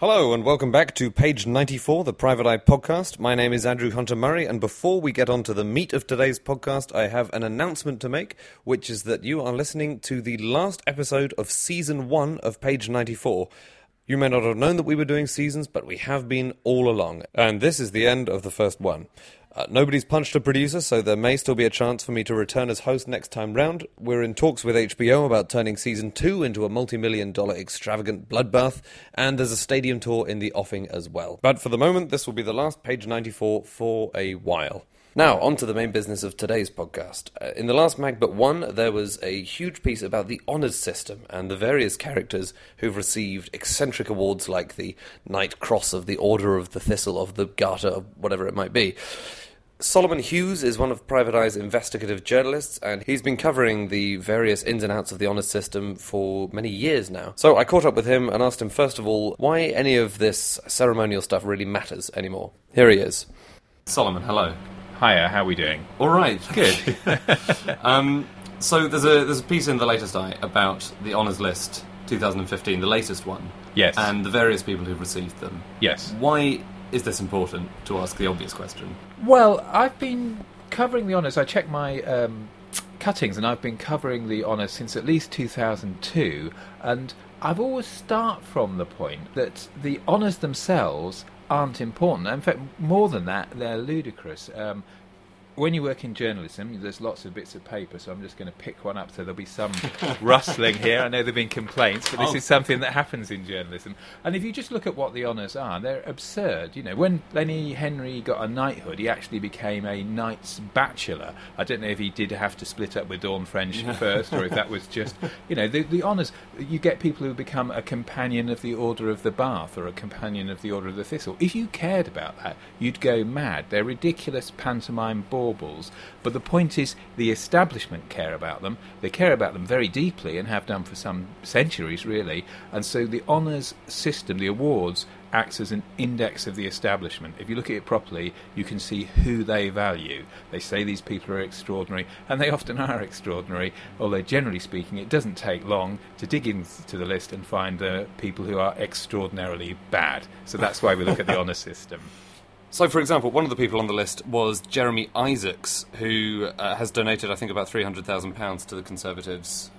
Hello and welcome back to page 94, the Private Eye podcast. My name is Andrew Hunter Murray, and before we get on to the meat of today's podcast, I have an announcement to make, which is that you are listening to the last episode of season one of page 94. You may not have known that we were doing seasons, but we have been all along, and this is the end of the first one. Uh, nobody's punched a producer, so there may still be a chance for me to return as host next time round. We're in talks with HBO about turning season two into a multi million dollar extravagant bloodbath, and there's a stadium tour in the offing as well. But for the moment, this will be the last page 94 for a while. Now, on to the main business of today's podcast. Uh, in the last Mag But One, there was a huge piece about the honours system and the various characters who've received eccentric awards like the Knight Cross of the Order of the Thistle of the Garter, of whatever it might be. Solomon Hughes is one of Private Eye's investigative journalists, and he's been covering the various ins and outs of the honours system for many years now. So I caught up with him and asked him, first of all, why any of this ceremonial stuff really matters anymore. Here he is. Solomon, hello. Hiya, how are we doing? All right, good. um, so there's a there's a piece in the latest Eye about the honours list 2015, the latest one. Yes. And the various people who've received them. Yes. Why is this important to ask the obvious question? Well, I've been covering the honours. I checked my um, cuttings, and I've been covering the honours since at least 2002. And I've always start from the point that the honours themselves aren't important. In fact, more than that, they're ludicrous. Um, when you work in journalism, there's lots of bits of paper, so I'm just going to pick one up so there'll be some rustling here. I know there have been complaints, but this Oh. is something that happens in journalism. And if you just look at what the honours are, they're absurd. You know, when Lenny Henry got a knighthood, he actually became a knight's bachelor. I don't know if he did have to split up with Dawn French first, or if that was just, you know, the, the honours. You get people who become a companion of the Order of the Bath or a companion of the Order of the Thistle. If you cared about that, you'd go mad. They're ridiculous pantomime baubles. But the point is, the establishment care about them. They care about them very deeply and have done for some centuries, really. And so the honours system, the awards, acts as an index of the establishment. If you look at it properly, you can see who they value. They say these people are extraordinary, and they often are extraordinary, although generally speaking, it doesn't take long to dig into the list and find the people who are extraordinarily bad. So that's why we look at the honour system. So, for example, one of the people on the list was Jeremy Isaacs, who uh, has donated, I think, about £300,000 to the Conservatives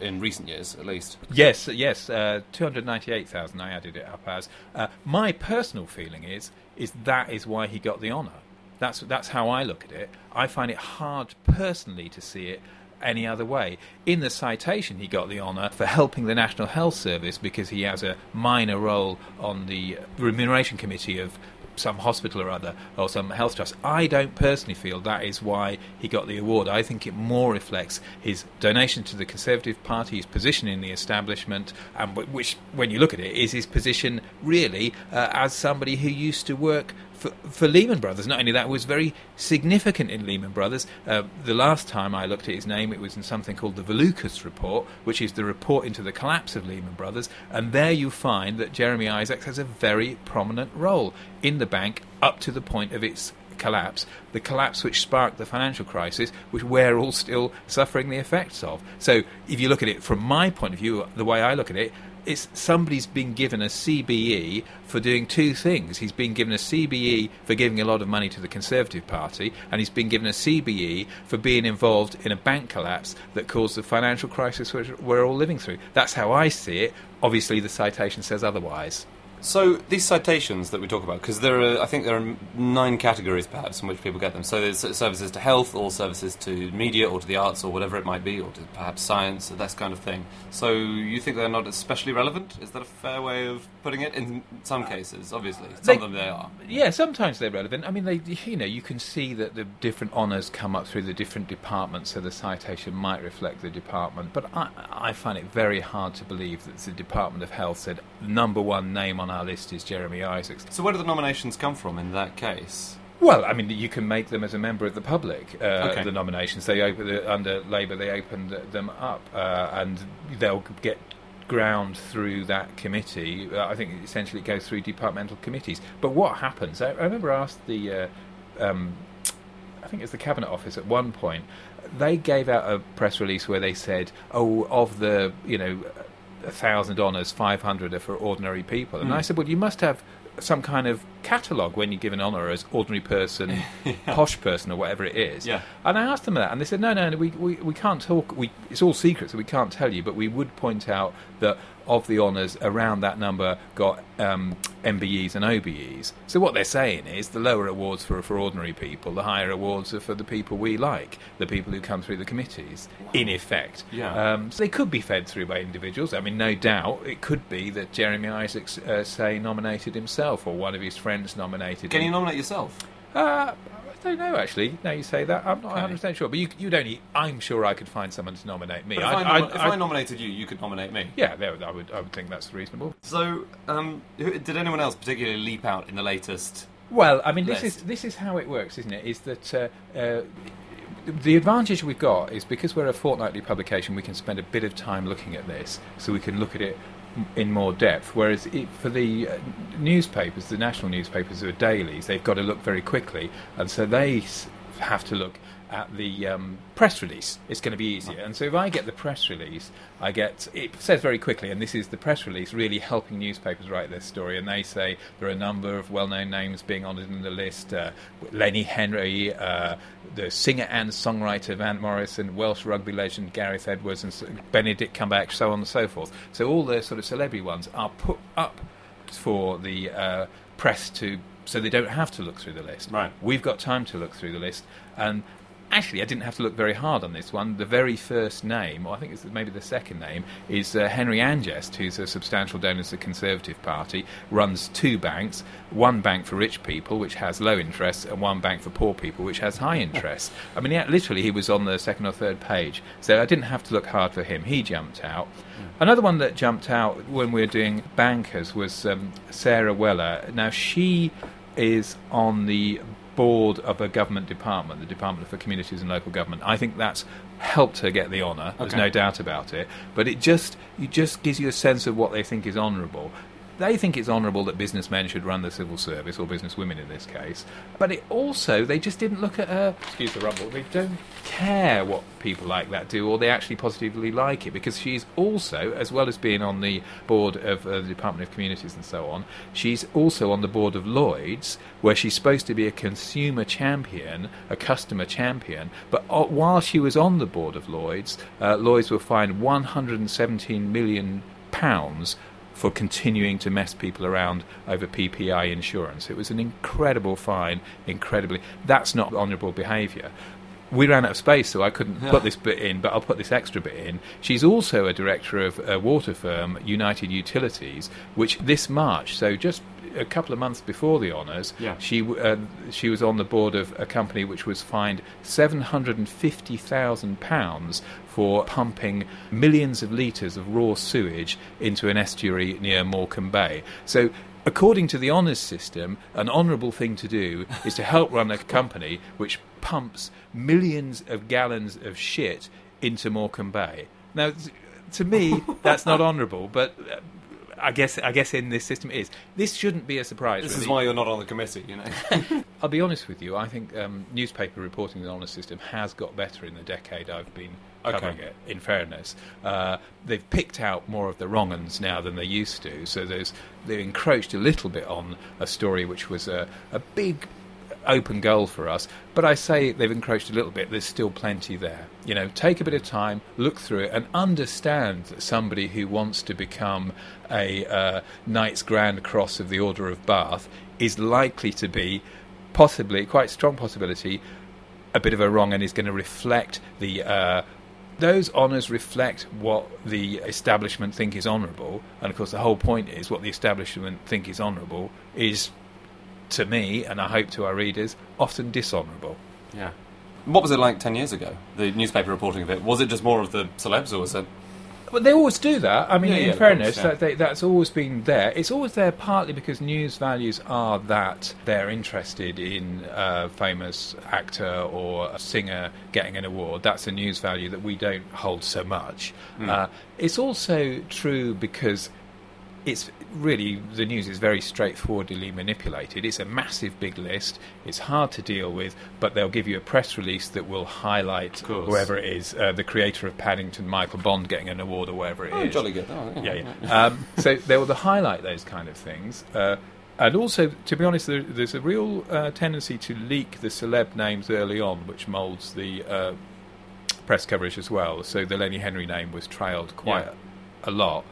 in recent years, at least. Yes, yes, uh, two hundred ninety-eight thousand. I added it up as. Uh, my personal feeling is is that is why he got the honour. That's that's how I look at it. I find it hard personally to see it any other way. In the citation, he got the honour for helping the National Health Service because he has a minor role on the remuneration committee of some hospital or other or some health trust. I don't personally feel that is why he got the award. I think it more reflects his donation to the Conservative Party, his position in the establishment, and which, when you look at it, is his position really uh, as somebody who used to work for, for Lehman Brothers. Not only that, was very significant in Lehman Brothers. Uh, the last time I looked at his name, it was in something called the Valukas Report, which is the report into the collapse of Lehman Brothers. And there you find that Jeremy Isaacs has a very prominent role in the bank up to the point of its collapse, the collapse which sparked the financial crisis, which we're all still suffering the effects of. So, if you look at it from my point of view, the way I look at it, it's somebody's been given a CBE for doing two things. He's been given a CBE for giving a lot of money to the Conservative Party, and he's been given a CBE for being involved in a bank collapse that caused the financial crisis we're all living through. That's how I see it. Obviously, the citation says otherwise. So these citations that we talk about, because there are, I think there are nine categories perhaps in which people get them. So there's services to health, or services to media, or to the arts, or whatever it might be, or to perhaps science, that kind of thing. So you think they're not especially relevant? Is that a fair way of putting it? In some cases, obviously, some They- of them they are. Yeah, sometimes they're relevant. I mean, they, you know, you can see that the different honours come up through the different departments, so the citation might reflect the department. But I, I find it very hard to believe that the Department of Health said number one name on our list is Jeremy Isaacs. So where do the nominations come from in that case? Well, I mean, you can make them as a member of the public. Uh, Okay. The nominations they open the, under Labour, they opened them up, uh, and they'll get ground through that committee. Uh, I think essentially it goes through departmental committees. But what happens? I, I remember I asked the, uh, um, I think it's the cabinet office at one point. They gave out a press release where they said, "Oh, of the you know." a thousand honours, five hundred are for ordinary people. And Mm. I said, well, you must have some kind of catalogue when you give an honour as ordinary person, posh person, or whatever it is. Yeah. And I asked them that, and they said, no, no, no we, we, we can't talk. We, it's all secret, so we can't tell you. But we would point out that of the honours, around that number got um, MBEs and OBEs. So what they're saying is the lower awards for for ordinary people, the higher awards are for the people we like, the people who come through the committees. In effect, Yeah. Um, so they could be fed through by individuals. I mean, no doubt it could be that Jeremy Isaacs, uh, say, nominated himself, or one of his friends nominated. Can you nominate yourself? Uh, I don't know actually. Now you say that, I'm not Okay. 100 percent sure. But you, you'd only. I'm sure I could find someone to nominate me. But if, I, nom- if I nominated you, you could nominate me. yeah, there, I would. I would think that's reasonable. So, um, did anyone else particularly leap out in the latest? Well, I mean, this is this is how it works, isn't it? Is that uh, uh, the advantage we've got is because we're a fortnightly publication, we can spend a bit of time looking at this, so we can look at it in more depth. Whereas it, for the uh, newspapers, the national newspapers are dailies, they've got to look very quickly, and so they have to look at the um, press release. It's going to be easier. And so if I get the press release, I get it says very quickly, and this is the press release really helping newspapers write their story. And they say there are a number of well-known names being honoured in the list: uh, Lenny Henry, uh, the singer and songwriter Van Morrison, Welsh rugby legend Gareth Edwards, and Benedict Cumberbatch, so on and so forth. So all the sort of celebrity ones are put up for the uh, press to. So they don't have to look through the list. Right. We've got time to look through the list, and actually, I didn't have to look very hard on this one. The very first name, or I think it's maybe the second name, is uh, Henry Angest, who's a substantial donor to the Conservative Party, runs two banks, one bank for rich people, which has low interest, and one bank for poor people, which has high interest. I mean, yeah, literally, he was on the second or third page, so I didn't have to look hard for him. He jumped out. Another one that jumped out when we were doing bankers was um, Sarah Weller. Now, she is on the board of a government department, the Department for Communities and Local Government. I think that's helped her get the honour. There's no doubt about it. But it just it just gives you a sense of what they think is honourable. They think it's honourable that businessmen should run the civil service, or businesswomen in this case. But it also, they just didn't look at her. Excuse the rumble. They don't care what people like that do, or they actually positively like it, because she's also, as well as being on the board of uh, the Department of Communities and so on, she's also on the board of Lloyd's, where she's supposed to be a consumer champion, a customer champion. But uh, while she was on the board of Lloyd's, uh, Lloyd's were fined 117 million pounds for continuing to mess people around over PPI insurance. It was an incredible fine, incredibly. That's not honourable behaviour. We ran out of space, so I couldn't Yeah. put this bit in, but I'll put this extra bit in. She's also a director of a water firm, United Utilities, which this March, so just a couple of months before the honours, Yeah. she w- uh, she was on the board of a company which was fined seven hundred and fifty thousand pounds for pumping millions of litres of raw sewage into an estuary near Morecambe Bay. So. According to the honours system, an honourable thing to do is to help run a company which pumps millions of gallons of shit into Morecambe Bay. Now, to me, that's not honourable, but uh, I guess I guess in this system it is. This shouldn't be a surprise. This really. is why you're not on the committee, you know. I'll be honest with you. I think um, newspaper reporting on the system has got better in the decade I've been covering Okay. it. In fairness, uh, they've picked out more of the wrong uns now than they used to. So there's they've encroached a little bit on a story which was a, a big open goal for us. But I say they've encroached a little bit. There's still plenty there. You know, take a bit of time, look through it, and understand that somebody who wants to become a uh, Knights Grand Cross of the Order of Bath is likely to be, possibly, quite strong possibility, a bit of a wrong and is going to reflect the. Uh, those honours reflect what the establishment think is honourable, and of course, the whole point is what the establishment think is honourable is to me, and I hope to our readers, often dishonourable. yeah. What was it like 10 years ago, the newspaper reporting of it? Was it just more of the celebs, or was it. But they always do that. I mean, Yeah, yeah, in of fairness, course, yeah. that they, that's always been there. It's always there partly because news values are that they're interested in a famous actor or a singer getting an award. That's a news value that we don't hold so much. Hmm. Uh, it's also true because it's really the news is very straightforwardly manipulated. It's a massive big list. It's hard to deal with, but they'll give you a press release that will highlight whoever it is, uh, the creator of Paddington, Michael Bond, getting an award or whatever it is. Oh, jolly good. Oh, yeah. Yeah, yeah. um, so they will highlight those kind of things. Uh, and also, to be honest, there, there's a real uh, tendency to leak the celeb names early on, which moulds the uh, press coverage as well. So the Lenny Henry name was trailed quite Yeah. a lot.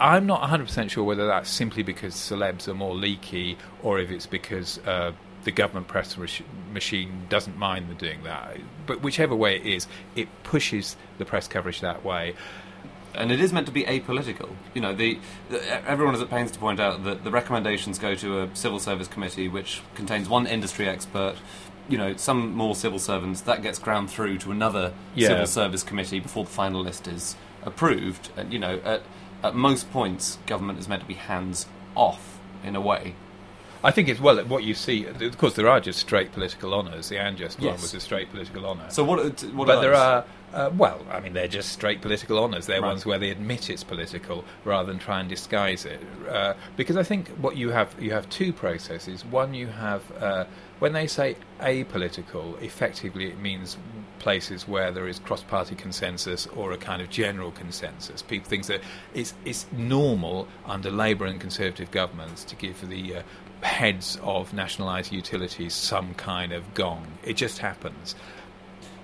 I'm not 100% sure whether that's simply because celebs are more leaky or if it's because uh, the government press mach- machine doesn't mind them doing that. But whichever way it is, it pushes the press coverage that way. And it is meant to be apolitical. You know, the, the everyone is at pains to point out that the recommendations go to a civil service committee, which contains one industry expert. You know, some more civil servants that gets ground through to another Yeah. civil service committee before the final list is approved. And you know, at at most points, government is meant to be hands off in a way. I think it's well what you see. Of course, there are just straight political honours. The Angest one was a straight political honour. So what? what but are there are, uh, well, I mean, they're just straight political honours. They're Right. ones where they admit it's political rather than try and disguise it. Uh, because I think what you have, you have two processes. One, you have uh, when they say apolitical, effectively it means places where there is cross-party consensus or a kind of general consensus. People think that it's it's normal under Labour and Conservative governments to give the uh, heads of nationalised utilities some kind of gong. It just happens.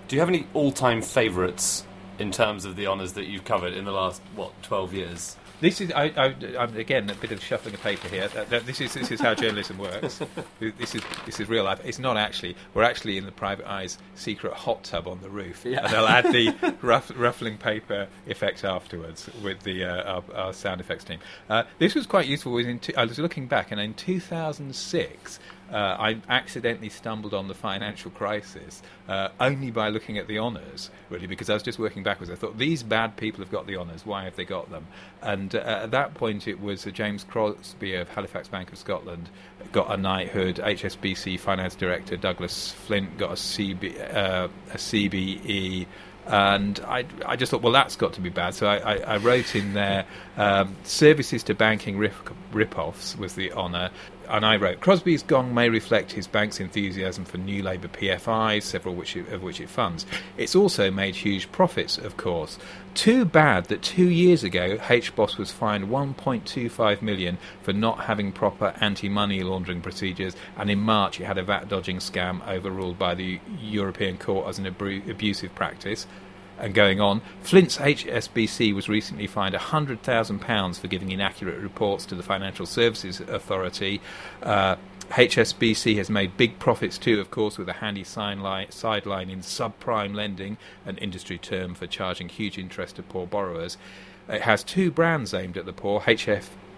Do you have any all-time favourites in terms of the honours that you've covered in the last what twelve years? This is, I, I, I'm again a bit of shuffling of paper here. This is this is how journalism works. this is this is real life. It's not actually. We're actually in the private eye's secret hot tub on the roof, Yeah. and they'll add the ruff, ruffling paper effect afterwards with the uh, our, our sound effects team. Uh, this was quite useful. Was in two, I was looking back, and in 2006. Uh, I accidentally stumbled on the financial crisis uh, only by looking at the honours, really, because I was just working backwards. I thought, these bad people have got the honours, why have they got them? And uh, at that point, it was James Crosby of Halifax Bank of Scotland got a knighthood, HSBC Finance Director Douglas Flint got a, CB, uh, a CBE. And I, I just thought, well, that's got to be bad. So I, I, I wrote in there, um, services to banking rip, rip-offs was the honour. And I wrote, Crosby's gong may reflect his bank's enthusiasm for new Labour PFIs, several which it, of which it funds. It's also made huge profits, of course. Too bad that two years ago, HBOS was fined 1.25 million for not having proper anti-money laundering procedures, and in March it had a VAT dodging scam overruled by the European Court as an abu- abusive practice and going on. Flint's HSBC was recently fined £100,000 for giving inaccurate reports to the Financial Services Authority. Uh, HSBC has made big profits too, of course, with a handy sideline, in subprime lending, an industry term for charging huge interest to poor borrowers. It has two brands aimed at the poor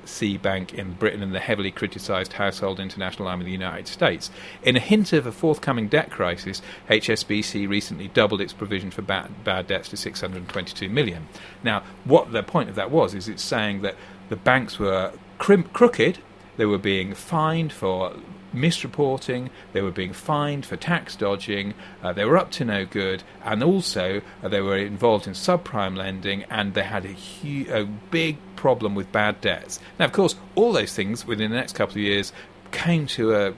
HFC Bank in Britain and the heavily criticised Household International Arm in the United States. In a hint of a forthcoming debt crisis, HSBC recently doubled its provision for bad, bad debts to 622 million. Now, what the point of that was is it's saying that the banks were crim- crooked, they were being fined for misreporting, they were being fined for tax dodging, uh, they were up to no good, and also uh, they were involved in subprime lending, and they had a, hu- a big problem with bad debts. Now, of course, all those things within the next couple of years came to a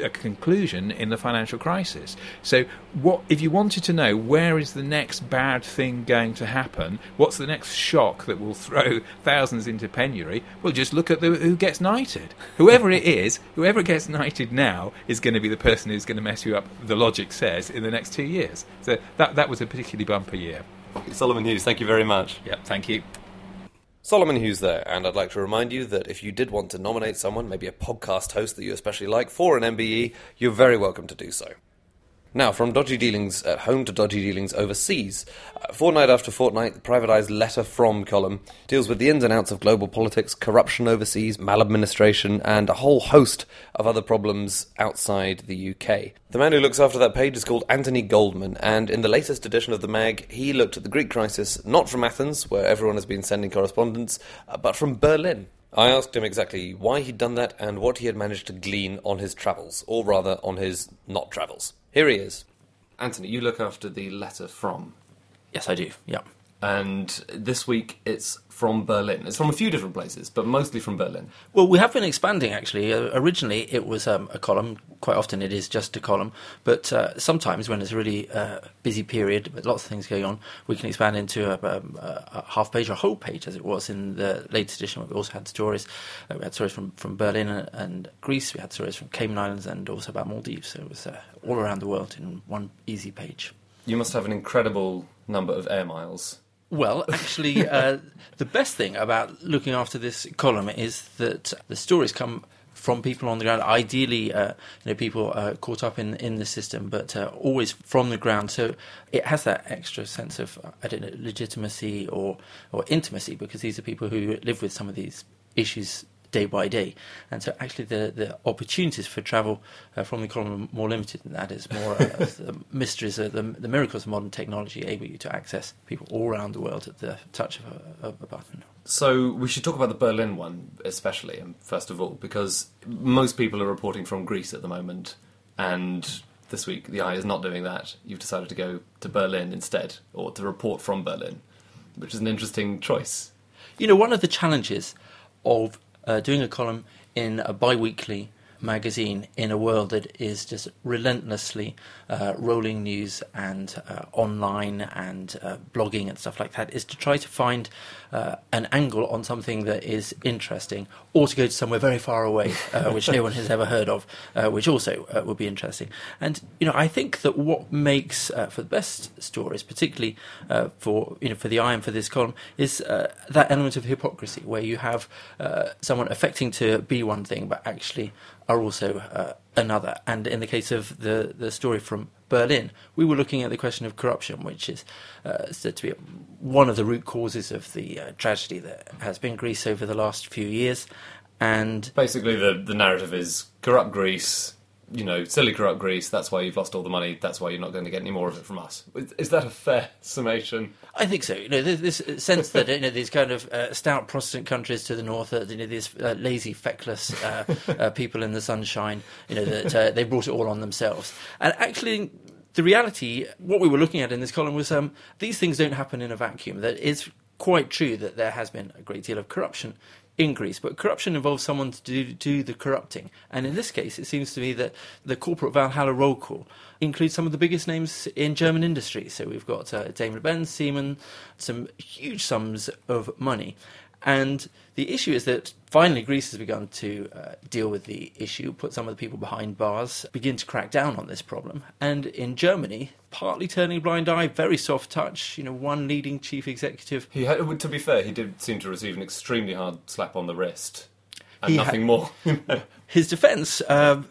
a conclusion in the financial crisis. So, what if you wanted to know where is the next bad thing going to happen? What's the next shock that will throw thousands into penury? Well, just look at the, who gets knighted. Whoever it is, whoever gets knighted now is going to be the person who's going to mess you up. The logic says in the next two years. So that that was a particularly bumper year. Solomon Hughes, thank you very much. Yep. Thank you. Solomon Hughes there, and I'd like to remind you that if you did want to nominate someone, maybe a podcast host that you especially like, for an MBE, you're very welcome to do so. Now, from dodgy dealings at home to dodgy dealings overseas, uh, fortnight after fortnight, the Private Eye's Letter From column deals with the ins and outs of global politics, corruption overseas, maladministration, and a whole host of other problems outside the UK. The man who looks after that page is called Anthony Goldman, and in the latest edition of the mag, he looked at the Greek crisis not from Athens, where everyone has been sending correspondence, uh, but from Berlin. I asked him exactly why he'd done that and what he had managed to glean on his travels, or rather on his not travels. Here he is. Anthony, you look after the letter from. Yes, I do. Yeah. And this week it's from Berlin. It's from a few different places, but mostly from Berlin. Well, we have been expanding actually. Uh, originally, it was um, a column. Quite often, it is just a column. But uh, sometimes, when it's a really uh, busy period with lots of things going on, we can expand into a, um, a, a, half page or a whole page, as it was in the latest edition. We also had stories. Uh, we had stories from, from Berlin and, and, Greece. We had stories from Cayman Islands and also about Maldives. So it was uh, all around the world in one easy page. You must have an incredible number of air miles well, actually, uh, the best thing about looking after this column is that the stories come from people on the ground. Ideally, uh, you know, people uh, caught up in in the system, but uh, always from the ground. So it has that extra sense of I don't know legitimacy or or intimacy because these are people who live with some of these issues day by day. And so, actually, the, the opportunities for travel uh, from the column are more limited than that. It's more uh, the mysteries, uh, the, the, miracles of modern technology able you to access people all around the world at the touch of a, of a button. So we should talk about the Berlin one, especially, um, first of all, because most people are reporting from Greece at the moment, and this week the Eye is not doing that. You've decided to go to Berlin instead, or to report from Berlin, which is an interesting choice. You know, one of the challenges of Uh, doing a column in a bi weekly magazine in a world that is just relentlessly uh, rolling news and uh, online and uh, blogging and stuff like that is to try to find uh, an angle on something that is interesting or to go to somewhere very far away uh, which no one has ever heard of uh, which also would be interesting. And you know I think that what makes for the best stories particularly for you know for the eye and for this column is that element of hypocrisy where you have someone affecting to be one thing but actually are also uh, another. And in the case of the, the story from Berlin, we were looking at the question of corruption, which is uh, said to be one of the root causes of the uh, tragedy that has been Greece over the last few years. And basically, the, the narrative is corrupt Greece you know, silly corrupt Greece, that's why you've lost all the money, that's why you're not going to get any more of it from us. Is that a fair summation? I think so. You know, this, sense that, you know, these kind of uh, stout Protestant countries to the north, uh, you know, these uh, lazy, feckless uh, uh, people in the sunshine, you know, that uh, they brought it all on themselves. And actually, the reality, what we were looking at in this column was um, these things don't happen in a vacuum. That it's quite true that there has been a great deal of corruption in Greece, but corruption involves someone to do, do, the corrupting. And in this case, it seems to me that the corporate Valhalla roll call includes some of the biggest names in German industry. So we've got uh, Daimler Benz, Siemens, some huge sums of money. And the issue is that finally Greece has begun to uh, deal with the issue, put some of the people behind bars, begin to crack down on this problem. And in Germany, partly turning a blind eye, very soft touch. You know, one leading chief executive. He had, to be fair, he did seem to receive an extremely hard slap on the wrist and nothing had, more. his defence. Um,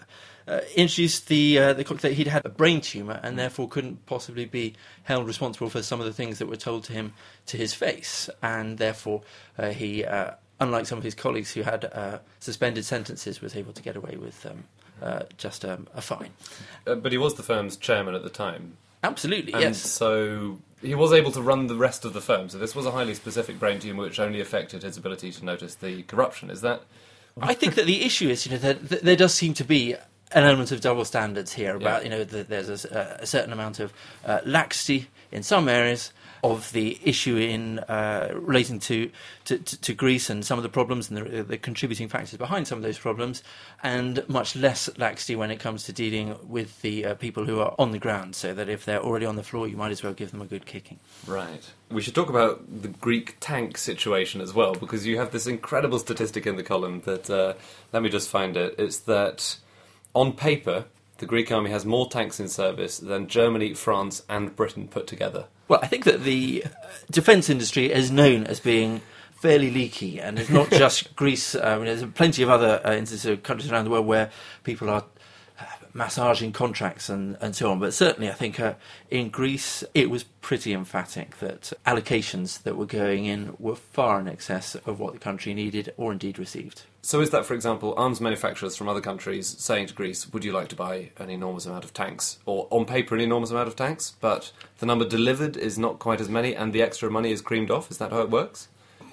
uh, introduced the, uh, the that he'd had a brain tumour and therefore couldn't possibly be held responsible for some of the things that were told to him to his face, and therefore uh, he, uh, unlike some of his colleagues who had uh, suspended sentences, was able to get away with um, uh, just um, a fine. but he was the firm's chairman at the time. Absolutely, and yes. So he was able to run the rest of the firm. So this was a highly specific brain tumour which only affected his ability to notice the corruption. Is that? I think that the issue is, you know, that there does seem to be an element of double standards here about yeah. you know the, there's a, a, certain amount of uh, laxity in some areas of the issue in uh, relating to, to, to, Greece and some of the problems and the, the, contributing factors behind some of those problems, and much less laxity when it comes to dealing with the uh, people who are on the ground. So that if they're already on the floor, you might as well give them a good kicking. Right. We should talk about the Greek tank situation as well, because you have this incredible statistic in the column that, uh, let me just find it. It's that on paper, the Greek army has more tanks in service than Germany, France, and Britain put together. Well, I think that the uh, defence industry is known as being fairly leaky, and it's not just Greece. I mean, there's plenty of other uh, instances of countries around the world where people are massaging contracts and, and so on. But certainly, I think uh, in Greece, it was pretty emphatic that allocations that were going in were far in excess of what the country needed or indeed received. So, is that, for example, arms manufacturers from other countries saying to Greece, would you like to buy an enormous amount of tanks? Or, on paper, an enormous amount of tanks, but the number delivered is not quite as many and the extra money is creamed off? Is that how it works?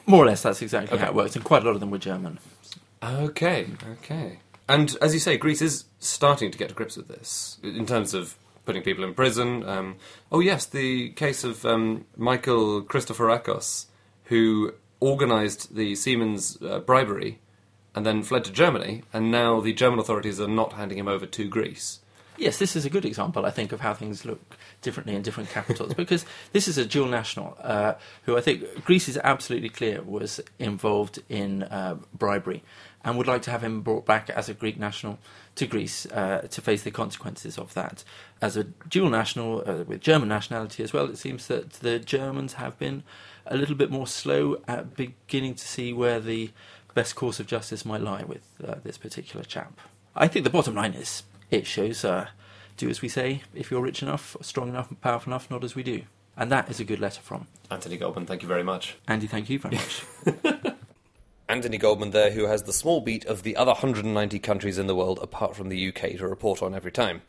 More or less, that's exactly okay. how it works, and quite a lot of them were German. Okay, okay. And as you say, Greece is starting to get to grips with this in terms of putting people in prison. Um, oh yes, the case of um, Michael Christoforakos, who organised the Siemens uh, bribery and then fled to Germany, and now the German authorities are not handing him over to Greece. Yes, this is a good example, I think, of how things look differently in different capitals because this is a dual national uh, who I think Greece is absolutely clear was involved in uh, bribery and would like to have him brought back as a Greek national to Greece uh, to face the consequences of that. As a dual national uh, with German nationality as well, it seems that the Germans have been a little bit more slow at beginning to see where the best course of justice might lie with uh, this particular chap. I think the bottom line is it shows uh, do as we say if you're rich enough, strong enough, and powerful enough, not as we do. And that is a good letter from Anthony Goldman. Thank you very much. Andy. Thank you very much. Anthony Goldman there, who has the small beat of the other 190 countries in the world apart from the UK to report on every time.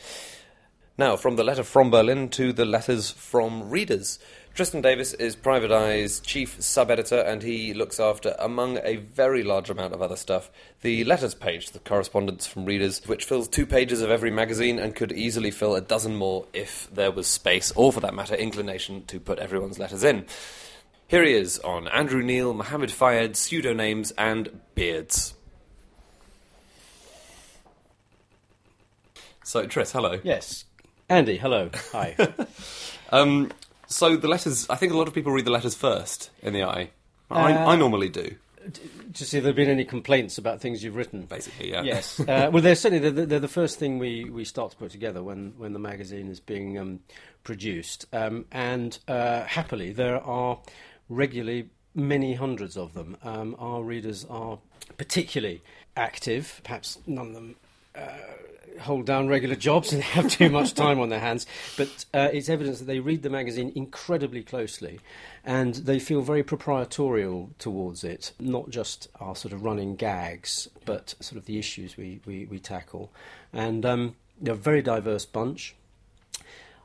Now, from the letter from Berlin to the letters from readers. Tristan Davies is Private Eye's chief sub editor, and he looks after, among a very large amount of other stuff, the letters page, the correspondence from readers, which fills two pages of every magazine and could easily fill a dozen more if there was space, or for that matter, inclination to put everyone's letters in. Here he is on Andrew Neil, Mohammed Fayed, pseudonames, and beards. So, Tris, hello. Yes. Andy, hello. Hi. Um, so the letters, I think a lot of people read the letters first in the eye. I, Uh, I normally do, to see if there have been any complaints about things you've written. basically, yeah. Yes. Uh, well, they're certainly they're, they're the first thing we, we start to put together when, when the magazine is being um, produced. Um, and uh, happily, there are regularly many hundreds of them. Um, our readers are particularly active. Perhaps none of them hold down regular jobs and have too much time on their hands. But uh, it's evidence that they read the magazine incredibly closely and they feel very proprietorial towards it, not just our sort of running gags, but sort of the issues we, we, we tackle. And um, they're a very diverse bunch.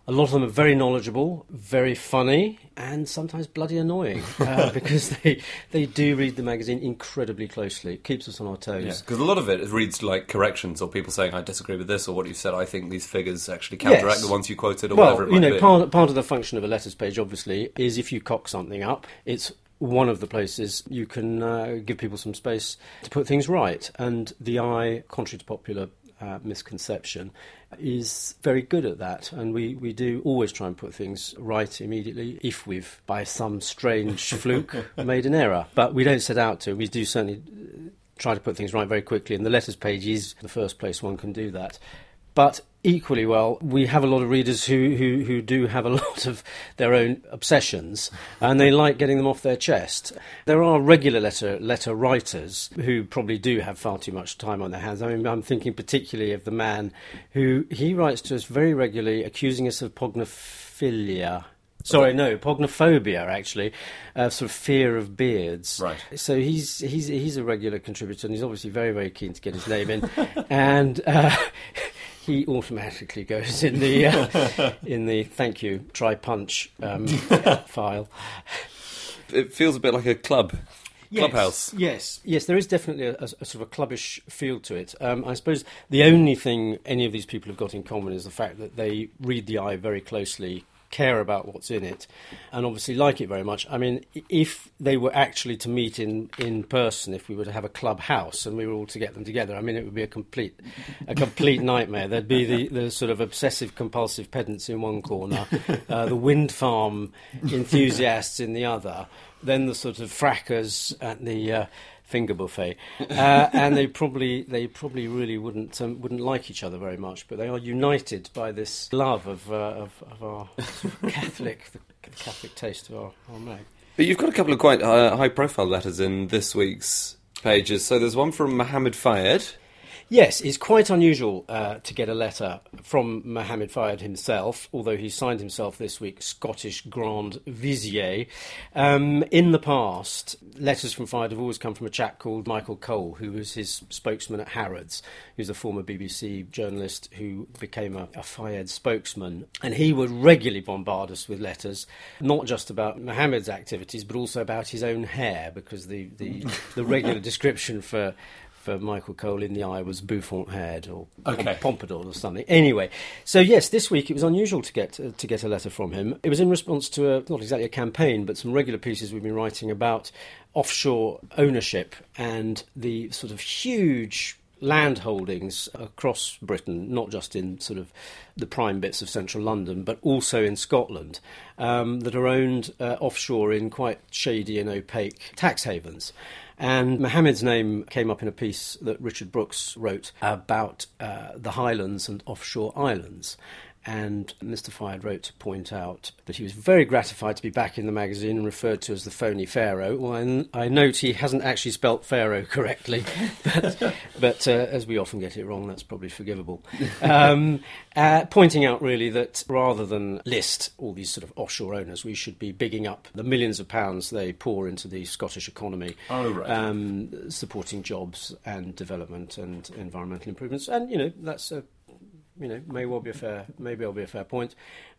A lot of them are very knowledgeable, very funny, and sometimes bloody annoying uh, because they they do read the magazine incredibly closely. It keeps us on our toes. Because a lot of it reads like corrections or people saying, I disagree with this or what you said. I think these figures actually counteract Yes. the ones you quoted or well, whatever it you know, be. part part of the function of a letters page, obviously, is if you cock something up, it's one of the places you can uh, give people some space to put things right. And the eye, contrary to popular uh, misconception, is very good at that. And we, we do always try and put things right immediately if we've, by some strange fluke, made an error. But we don't set out to. We do certainly uh, try to put things right very quickly, and the letters page is the first place one can do that. But equally well, we have a lot of readers who, who, who do have a lot of their own obsessions, and they like getting them off their chest. There are regular letter letter writers who probably do have far too much time on their hands. I mean, I'm thinking particularly of the man who he writes to us very regularly, accusing us of pognophilia. Sorry, no, pognophobia actually, uh, sort of fear of beards. Right. So he's he's he's a regular contributor, and he's obviously very very keen to get his name in, and uh, he automatically goes in the uh, in the thank you try punch um, file. It feels a bit like a club. Clubhouse. Yes, yes, there is definitely a, a- a sort of a clubbish feel to it. Um, I suppose the only thing any of these people have got in common is the fact that they read the eye very closely, care about what's in it, and obviously like it very much. I mean, if they were actually to meet in, in person, if we were to have a clubhouse and we were all to get them together, I mean, it would be a complete a complete nightmare. There'd be the, the sort of obsessive compulsive pedants in one corner, uh, the wind farm enthusiasts in the other, then the sort of frackers at the uh, finger buffet, uh, and they probably they probably really wouldn't um, wouldn't like each other very much, but they are united by this love of uh, of, of our Catholic the Catholic taste of our, our. But you've got a couple of quite uh, high profile letters in this week's pages. So there's one from Mohammed Fayed. Yes, it's quite unusual uh, to get a letter from Mohammed Fayed himself, although he signed himself this week Scottish Grand Vizier. Um, in the past, letters from Fayed have always come from a chap called Michael Cole, who was his spokesman at Harrods. He was a former BBC journalist who became a, a Fayed spokesman. And he would regularly bombard us with letters, not just about Mohammed's activities, but also about his own hair, because the, the, the regular description for for Michael Cole in the eye was bouffant haired or Okay. pompadour or something. Anyway, so yes, this week it was unusual to get uh, to get a letter from him. It was in response to a, not exactly a campaign, but some regular pieces we've been writing about offshore ownership and the sort of huge land holdings across Britain, not just in sort of the prime bits of central London, but also in Scotland, um, that are owned uh, offshore in quite shady and opaque tax havens. And Mohammed's name came up in a piece that Richard Brooks wrote about uh, the Highlands and offshore islands. And Mr. Fayed wrote to point out that he was very gratified to be back in the magazine and referred to as the phony Pharaoh. Well, I, n- I note he hasn't actually spelt Pharaoh correctly, but, but uh, as we often get it wrong, that's probably forgivable. Um, uh, pointing out really that rather than list all these sort of offshore owners, we should be bigging up the millions of pounds they pour into the Scottish economy, Oh, right. um, supporting jobs and development and environmental improvements. And, you know, that's a you know, may well be a fair, maybe it'll be a fair point,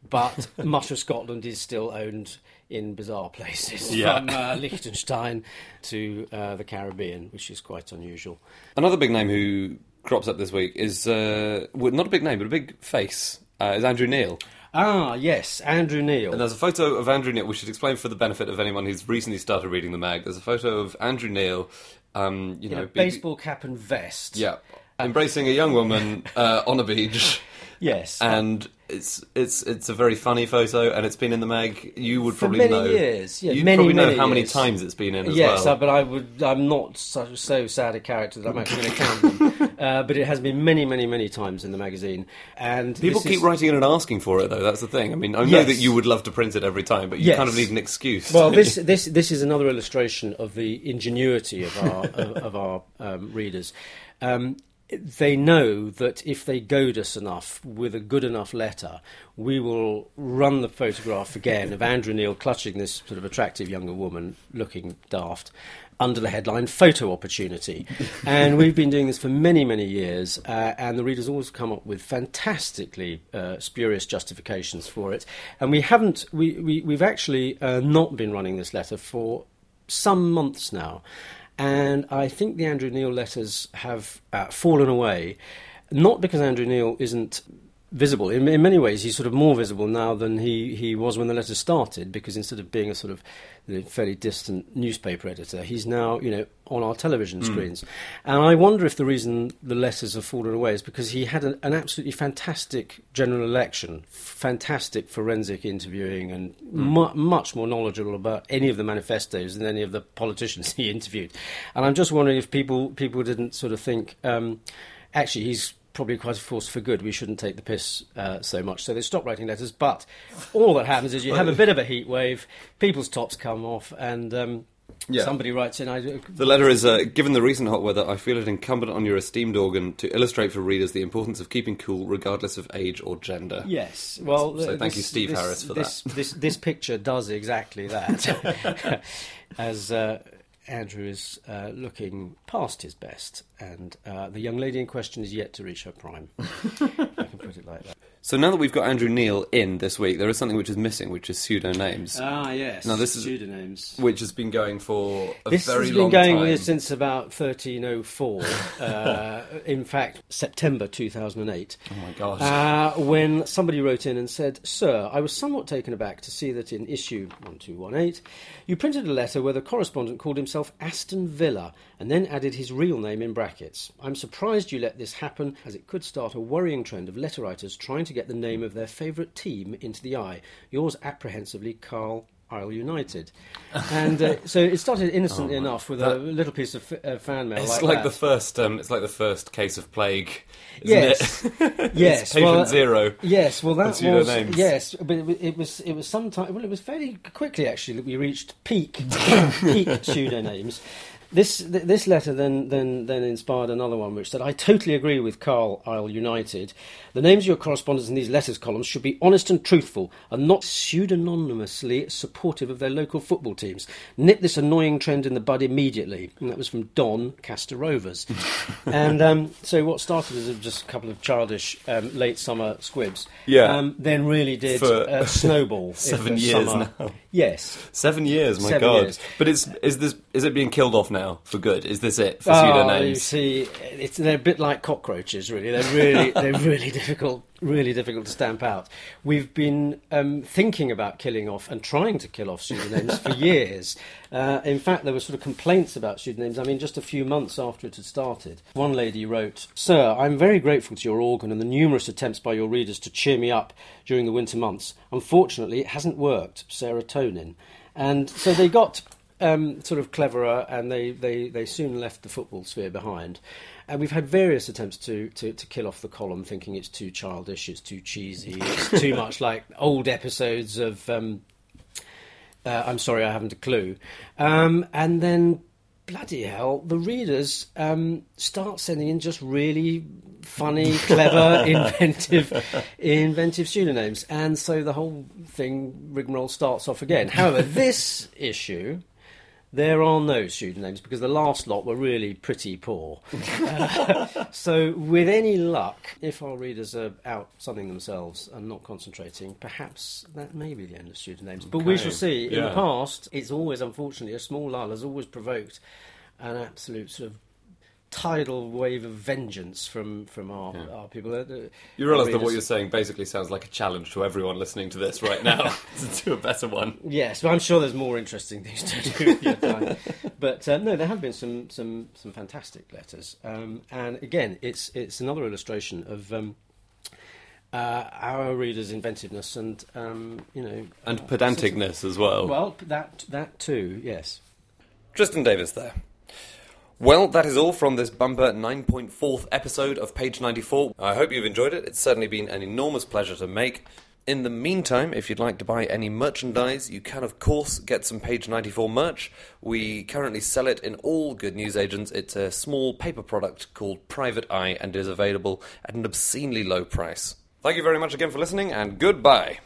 but much of Scotland is still owned in bizarre places, Yeah. from uh, Liechtenstein to uh, the Caribbean, which is quite unusual. Another big name who crops up this week is uh, well, not a big name, but a big face. Uh, is Andrew Neil. Ah, yes, Andrew Neil. And there's a photo of Andrew Neil. We should explain for the benefit of anyone who's recently started reading the mag. There's a photo of Andrew Neil. Um, you in know, big- baseball cap and vest. Yeah, embracing a young woman uh, on a beach, Yes. and it's it's it's a very funny photo, and it's been in the mag. You would For probably many know. years, yeah, many, probably know many how many years. times it's been in as yes, well. uh, but I would. I'm not so, so sad a character that I'm actually going to count them. Uh, but it has been many, many, many times in the magazine, and People keep is- writing in and asking for it, though. That's the thing. I mean, I know Yes. that you would love to print it every time, but you Yes. kind of need an excuse. Well, this this this is another illustration of the ingenuity of our of, of our um, readers. Um, they know that if they goad us enough with a good enough letter, we will run the photograph again of Andrew Neil clutching this sort of attractive younger woman looking daft under the headline photo opportunity. and we've been doing this for many, many years, uh, and the readers always come up with fantastically uh, spurious justifications for it. And we haven't, we, we, we've actually uh, not been running this letter for some months now. And I think the Andrew Neil letters have uh, fallen away, not because Andrew Neil isn't visible. In, in many ways, he's sort of more visible now than he, he was when the letters started, because instead of being a sort of you know, fairly distant newspaper editor, he's now, you know, on our television screens. And I wonder if the reason the letters have fallen away is because he had an, an absolutely fantastic general election, fantastic forensic interviewing, and mu- much more knowledgeable about any of the manifestos than any of the politicians he interviewed. And I'm just wondering if people people didn't sort of think, um, actually, he's probably quite a force for good. We shouldn't take the piss uh, so much. So they stopped writing letters. But all that happens is you have a bit of a heat wave, people's tops come off, and um, Yeah. somebody writes in. I, The letter is uh, Given the recent hot weather, I feel it incumbent on your esteemed organ to illustrate for readers the importance of keeping cool regardless of age or gender. Yes. Well, So uh, thank this- you, Steve this- Harris, for this, that. This this picture does exactly that, as uh, Andrew is uh, looking past his best, and uh, the young lady in question is yet to reach her prime. I can put it like that. So now that we've got Andrew Neil in this week, there is something which is missing, which is pseudonames, Ah, yes. Now, this is- pseudonyms. which has been going for a This very has long been going time. with since about 1304. uh, in fact, September 2008. oh my gosh. Uh, when somebody wrote in and said, Sir, I was somewhat taken aback to see that in issue 1218 you printed a letter where the correspondent called himself Aston Villa and then added his real name in brackets. I'm surprised you let this happen, as it could start a worrying trend of letter writers trying to get the name of their favourite team into the eye. Yours apprehensively, Carl. Isle United, and uh, so it started innocently enough with a little piece of f- uh, fan mail. Oh it's like, like, that. the first. Um, it's like the first case of plague. Isn't Yes, It? yes. Patient well, uh, zero. Yes, well, that was names. yes, but it, it was it was sometime. Well, it was fairly quickly actually that we reached peak peak pseudonames. This th- this letter then then then inspired another one, which said, "I totally agree with Carl Isle United. The names of your correspondents in these letters columns should be honest and truthful, and not pseudonymously supportive of their local football teams. Nip this annoying trend in the bud immediately." And that was from Don Castor Rovers. and um, so what started as just a couple of childish um, late summer squibs, Yeah. um, then really did uh, snowball seven years summer. now. Yes. Seven years, my Seven god! years. But it's is this is it being killed off now for good? Is this it for Oh, you pseudonames? see, it's, they're a bit like cockroaches, really. They're really, they're really difficult, really difficult to stamp out. We've been um, thinking about killing off and trying to kill off pseudonyms for years. Uh, in fact, there were sort of complaints about pseudonyms. I mean, just a few months after it had started, one lady wrote, "Sir, I'm very grateful to your organ and the numerous attempts by your readers to cheer me up during the winter months. Unfortunately, it hasn't worked. Serotonin." And so they got um, sort of cleverer, and they, they, they soon left the football sphere behind. And we've had various attempts to, to, to kill off the column, thinking it's too childish, it's too cheesy, it's too much like old episodes of um, uh, I'm sorry, I haven't a clue. Um, and then, bloody hell, the readers um, start sending in just really funny, clever, inventive, inventive pseudonyms, and so the whole thing rigmarole starts off again. However, this issue. There are no pseudonyms because the last lot were really pretty poor. Uh, so, with any luck, if our readers are out sunning themselves and not concentrating, perhaps that may be the end of pseudonyms. But we shall see. In the past, it's always, unfortunately, a small lull has always provoked an absolute sort of tidal wave of vengeance from from our, our people. Uh, uh, You realise that what you're saying basically sounds like a challenge to everyone listening to this right now to do a better one. Yes, but I'm sure there's more interesting things to do with your time. But uh, no, there have been some some some fantastic letters, um, and again, it's it's another illustration of. Um, uh, our readers' inventiveness and um, you know And uh, pedanticness as well. Well, that that too, yes. Tristan Davies there. Well, that is all from this bumper 9.4th episode of Page 94. I hope you've enjoyed it. It's certainly been an enormous pleasure to make. In the meantime, if you'd like to buy any merchandise, you can, of course, get some Page 94 merch. We currently sell it in all good newsagents. It's a small paper product called Private Eye and is available at an obscenely low price. Thank you very much again for listening, and goodbye.